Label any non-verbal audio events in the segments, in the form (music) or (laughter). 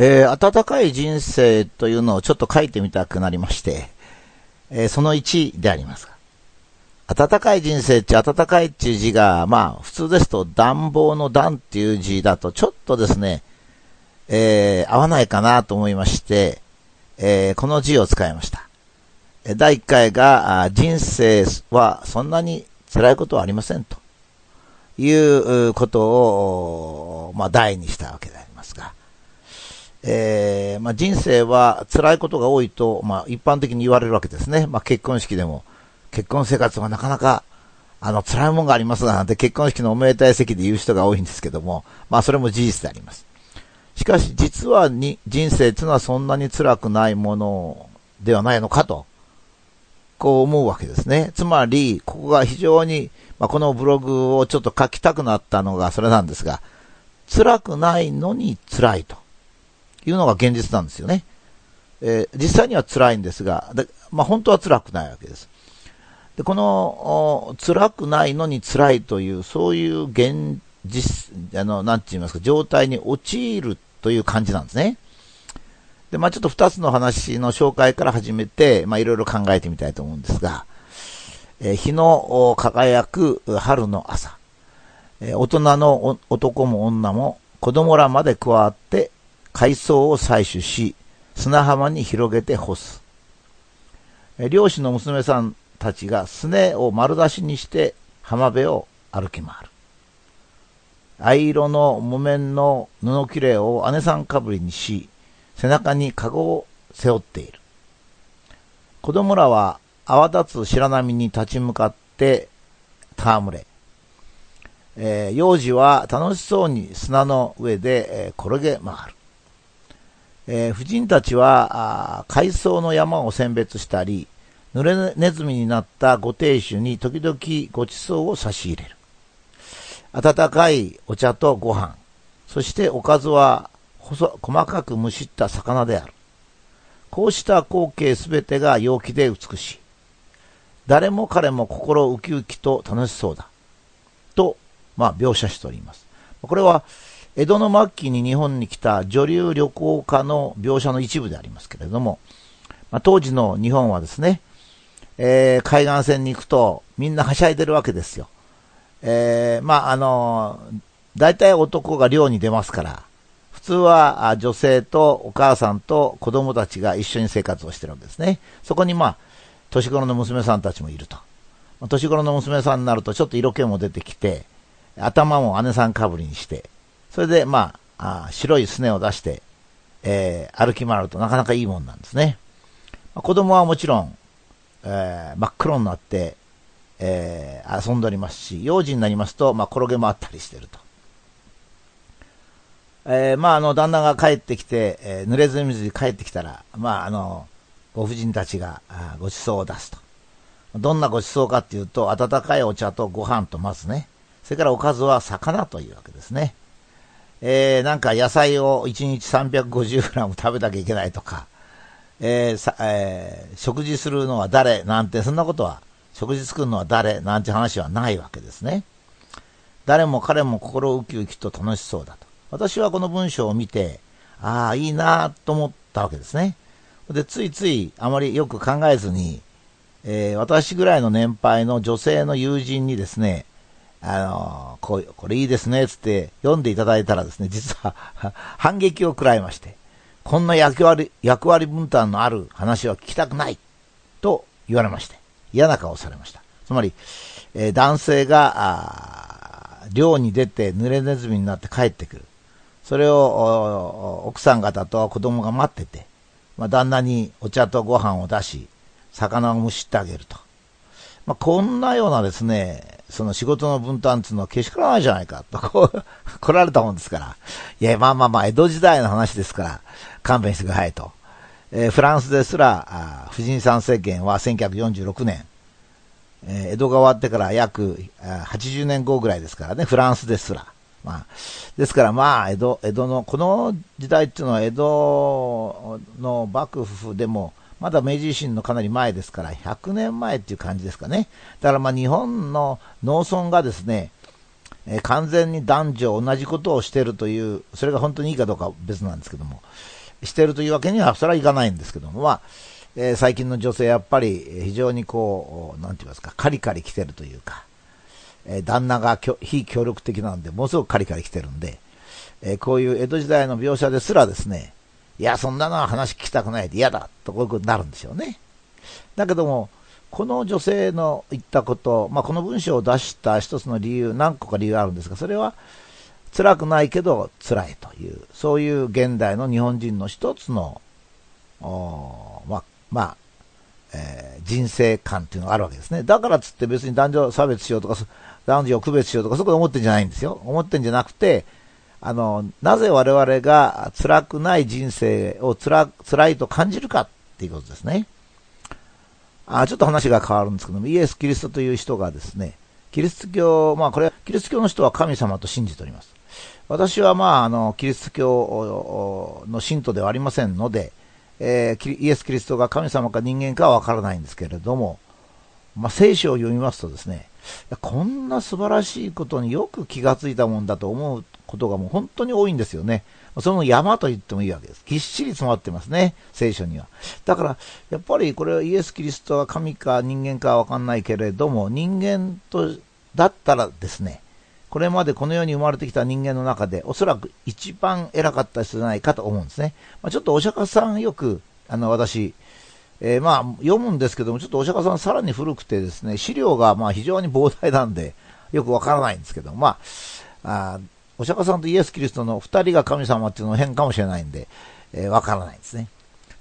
えー、温かい人生というのをちょっと書いてみたくなりまして、えー、その1であります。温かい人生って温かいっていう字が、まあ、普通ですと暖房の暖っていう字だとちょっとですね、えー、合わないかなと思いまして、えー、この字を使いました。第1回が、人生はそんなに辛いことはありませんということを、まあ、題にしたわけでありますが、えー、まあ、人生は辛いことが多いと、まあ、一般的に言われるわけですね。まあ、結婚式でも、結婚生活はなかなか、あの、辛いもんがありますなんて結婚式のおめでたい席で言う人が多いんですけども、まあ、それも事実であります。しかし、実はに、人生っていうのはそんなに辛くないものではないのかと、こう思うわけですね。つまり、ここが非常に、まあ、このブログをちょっと書きたくなったのがそれなんですが、辛くないのに辛いと。いうのが現実なんですよね。えー、実際には辛いんですが、でまあ、本当は辛くないわけです。で、この、辛くないのに辛いという、そういう現実、あの、なんて言いますか、状態に陥るという感じなんですね。で、まあ、ちょっと二つの話の紹介から始めて、まあ、いろいろ考えてみたいと思うんですが、えー、日の輝く春の朝、えー、大人の男も女も子供らまで加わって海藻を採取し、砂浜に広げて干す。漁師の娘さんたちがすねを丸出しにして浜辺を歩き回る。藍色の木綿の布切れを姉さんかぶりにし、背中に籠を背負っている。子供らは泡立つ白波に立ち向かって戯れ、えー、幼児は楽しそうに砂の上で、えー、転げ回る。えー、婦人たちは、海藻の山を選別したり、濡れネズミになったご亭主に時々ご馳走を差し入れる。温かいお茶とご飯、そしておかずは細かく蒸しった魚である。こうした光景すべてが陽気で美しい。誰も彼も心ウキウキと楽しそうだ。と、まあ、描写しております。これは、江戸の末期に日本に来た女流旅行家の描写の一部でありますけれども、まあ、当時の日本はですね、えー、海岸線に行くとみんなはしゃいでるわけですよ。えー、まあ、あのー、大体男が漁に出ますから、普通は女性とお母さんと子供たちが一緒に生活をしてるわけですね。そこにまあ、年頃の娘さんたちもいると。年頃の娘さんになるとちょっと色気も出てきて、頭も姉さんかぶりにして、それで、まあ、あ白いすねを出して、えー、歩き回るとなかなかいいもんなんですね。まあ、子供はもちろん、えー、真っ黒になって、えー、遊んでおりますし、幼児になりますと、まあ、転げ回ったりしてると。えー、まあ、あの、旦那が帰ってきて、えー、濡れず水に帰ってきたら、まあ、あの、ご婦人たちがあご馳走を出すと。どんなご馳走かっていうと、温かいお茶とご飯とまずね、それからおかずは魚というわけですね。えー、なんか野菜を1日 350g 食べなきゃいけないとか、えーさえー、食事するのは誰なんて、そんなことは、食事作るのは誰なんて話はないわけですね。誰も彼も心ウキウキと楽しそうだと。私はこの文章を見て、ああ、いいなと思ったわけですね。で、ついついあまりよく考えずに、えー、私ぐらいの年配の女性の友人にですね、あの、こう、これいいですね、つって読んでいただいたらですね、実は (laughs) 反撃を食らいまして、こんな役割、役割分担のある話は聞きたくない、と言われまして、嫌な顔されました。つまり、えー、男性が、漁に出て濡れネズミになって帰ってくる。それを、奥さん方と子供が待ってて、まあ、旦那にお茶とご飯を出し、魚を蒸してあげると。まあ、こんなようなですね、その仕事の分担っていうのはけしからないじゃないか、と (laughs) こう、来られたもんですから。いや、まあまあまあ、江戸時代の話ですから、勘弁してくださいと。えー、フランスですら、あ婦人参政権は1946年、えー、江戸が終わってから約80年後ぐらいですからね、フランスですら。まあ、ですからまあ、江戸、江戸の、この時代っていうのは江戸の幕府でも、まだ明治維新のかなり前ですから、100年前っていう感じですかね。だからまあ日本の農村がですね、えー、完全に男女同じことをしてるという、それが本当にいいかどうかは別なんですけども、してるというわけには、それはいかないんですけども、まあ、えー、最近の女性やっぱり非常にこう、なんて言いますか、カリカリ来てるというか、えー、旦那が非協力的なんで、ものすごくカリカリ来てるんで、えー、こういう江戸時代の描写ですらですね、いや、そんなのは話聞きたくないで嫌だ、とこういうことになるんでしょうね。だけども、この女性の言ったこと、まあ、この文章を出した一つの理由、何個か理由があるんですが、それは、辛くないけど辛いという、そういう現代の日本人の一つの、まあ、まあ、えー、人生観っていうのがあるわけですね。だからつって別に男女差別しようとか、男女を区別しようとか、そこで思ってんじゃないんですよ。思ってんじゃなくて、あの、なぜ我々が辛くない人生を辛、辛いと感じるかっていうことですね。あちょっと話が変わるんですけども、イエス・キリストという人がですね、キリスト教、まあこれ、キリスト教の人は神様と信じております。私はまあ、あの、キリスト教の信徒ではありませんので、えー、イエス・キリストが神様か人間かはわからないんですけれども、まあ、聖書を読みますとですね、こんな素晴らしいことによく気がついたもんだと思うことがもう本当に多いんですよね。その山と言ってもいいわけです。ぎっしり詰まってますね、聖書には。だから、やっぱりこれはイエス・キリストは神か人間かわかんないけれども、人間と、だったらですね、これまでこの世に生まれてきた人間の中で、おそらく一番偉かった人じゃないかと思うんですね。まあ、ちょっとお釈迦さんよく、あの、私、えー、まあ、読むんですけども、ちょっとお釈迦さんさらに古くてですね、資料がまあ非常に膨大なんで、よくわからないんですけど、まあ、あお釈迦さんとイエス・キリストの二人が神様っていうのは変かもしれないんで、えー、わからないんですね。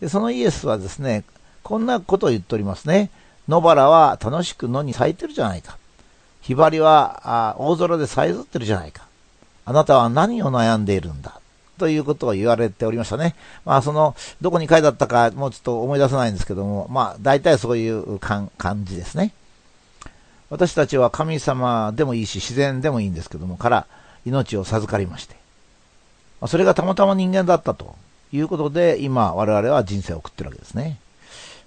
で、そのイエスはですね、こんなことを言っておりますね。野原は楽しく野に咲いてるじゃないか。ひばりは大空でさえずってるじゃないか。あなたは何を悩んでいるんだ。ということを言われておりましたね。まあ、その、どこに書いてあったか、もうちょっと思い出せないんですけども、まあ、大体そういう感じですね。私たちは神様でもいいし、自然でもいいんですけども、から命を授かりまして。ま、それがたまたま人間だったということで、今、我々は人生を送ってるわけですね。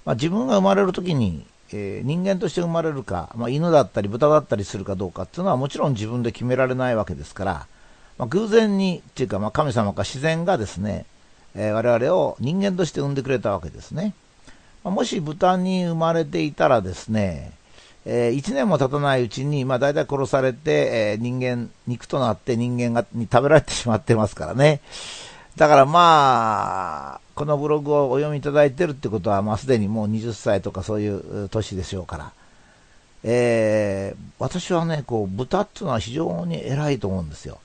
まあ、自分が生まれるときに、えー、人間として生まれるか、まあ、犬だったり豚だったりするかどうかっていうのはもちろん自分で決められないわけですから、まあ、偶然にっていうか、まあ、神様か自然がですね、えー、我々を人間として産んでくれたわけですね。まあ、もし豚に生まれていたらですね、えー、1年も経たないうちに、まあ、大体殺されて、えー、人間、肉となって人間がに食べられてしまってますからね。だからまあ、このブログをお読みいただいてるってことは、まあ、すでにもう20歳とかそういう年でしょうから。えー、私はね、こう、豚っていうのは非常に偉いと思うんですよ。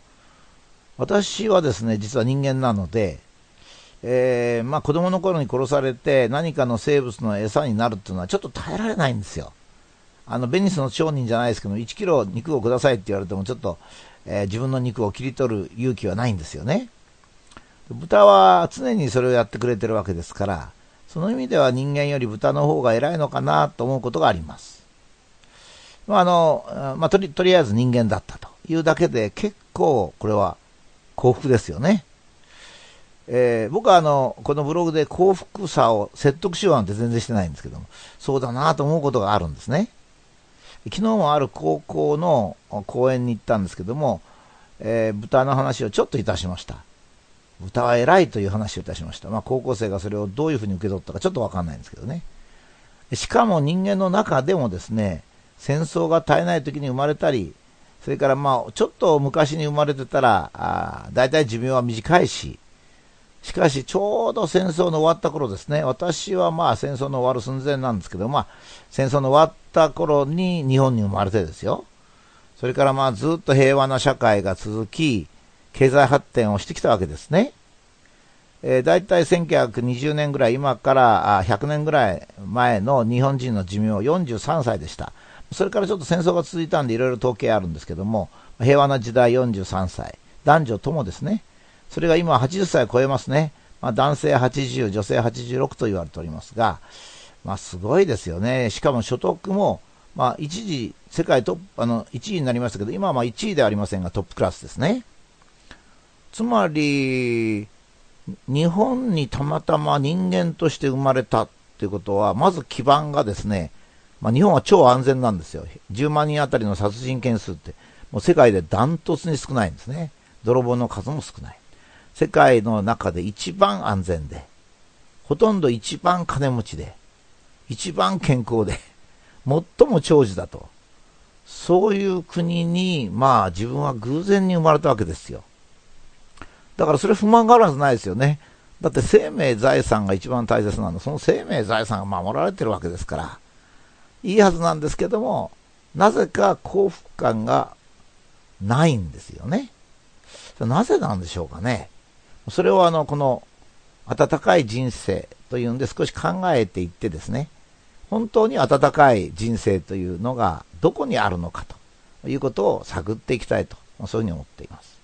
私はですね、実は人間なので、えー、まあ子供の頃に殺されて何かの生物の餌になるっていうのはちょっと耐えられないんですよ。あの、ベニスの商人じゃないですけど、1キロ肉をくださいって言われてもちょっと、えー、自分の肉を切り取る勇気はないんですよね。豚は常にそれをやってくれてるわけですから、その意味では人間より豚の方が偉いのかなと思うことがあります。まあ、あの、まあ、とり、とりあえず人間だったというだけで結構これは幸福ですよね。えー、僕はあの、このブログで幸福さを説得しようなんて全然してないんですけども、そうだなと思うことがあるんですね。昨日もある高校の講演に行ったんですけども、えー、豚の話をちょっといたしました。豚は偉いという話をいたしました。まあ、高校生がそれをどういうふうに受け取ったかちょっとわかんないんですけどね。しかも人間の中でもですね、戦争が絶えない時に生まれたり、それからまあ、ちょっと昔に生まれてたら、あ大体寿命は短いし、しかしちょうど戦争の終わった頃ですね、私はまあ戦争の終わる寸前なんですけど、まあ、戦争の終わった頃に日本に生まれてですよ。それからまあずっと平和な社会が続き、経済発展をしてきたわけですね。えー、大体1920年ぐらい、今から100年ぐらい前の日本人の寿命43歳でした。それからちょっと戦争が続いたんでいろいろ統計あるんですけども、平和な時代43歳。男女ともですね。それが今80歳を超えますね。まあ、男性80、女性86と言われておりますが、まあすごいですよね。しかも所得も、まあ一時世界トップ、あの、1位になりましたけど、今はまあ1位ではありませんがトップクラスですね。つまり、日本にたまたま人間として生まれたっていうことは、まず基盤がですね、まあ、日本は超安全なんですよ。10万人あたりの殺人件数って、もう世界でダントツに少ないんですね。泥棒の数も少ない。世界の中で一番安全で、ほとんど一番金持ちで、一番健康で、最も長寿だと。そういう国に、まあ自分は偶然に生まれたわけですよ。だからそれ不満があるはずないですよね。だって生命財産が一番大切なの。その生命財産が守られてるわけですから。いいはずなんですけども、なぜか幸福感がないんですよね。なぜなんでしょうかね。それをあの、この温かい人生というんで少し考えていってですね、本当に温かい人生というのがどこにあるのかということを探っていきたいと、そういうふうに思っています。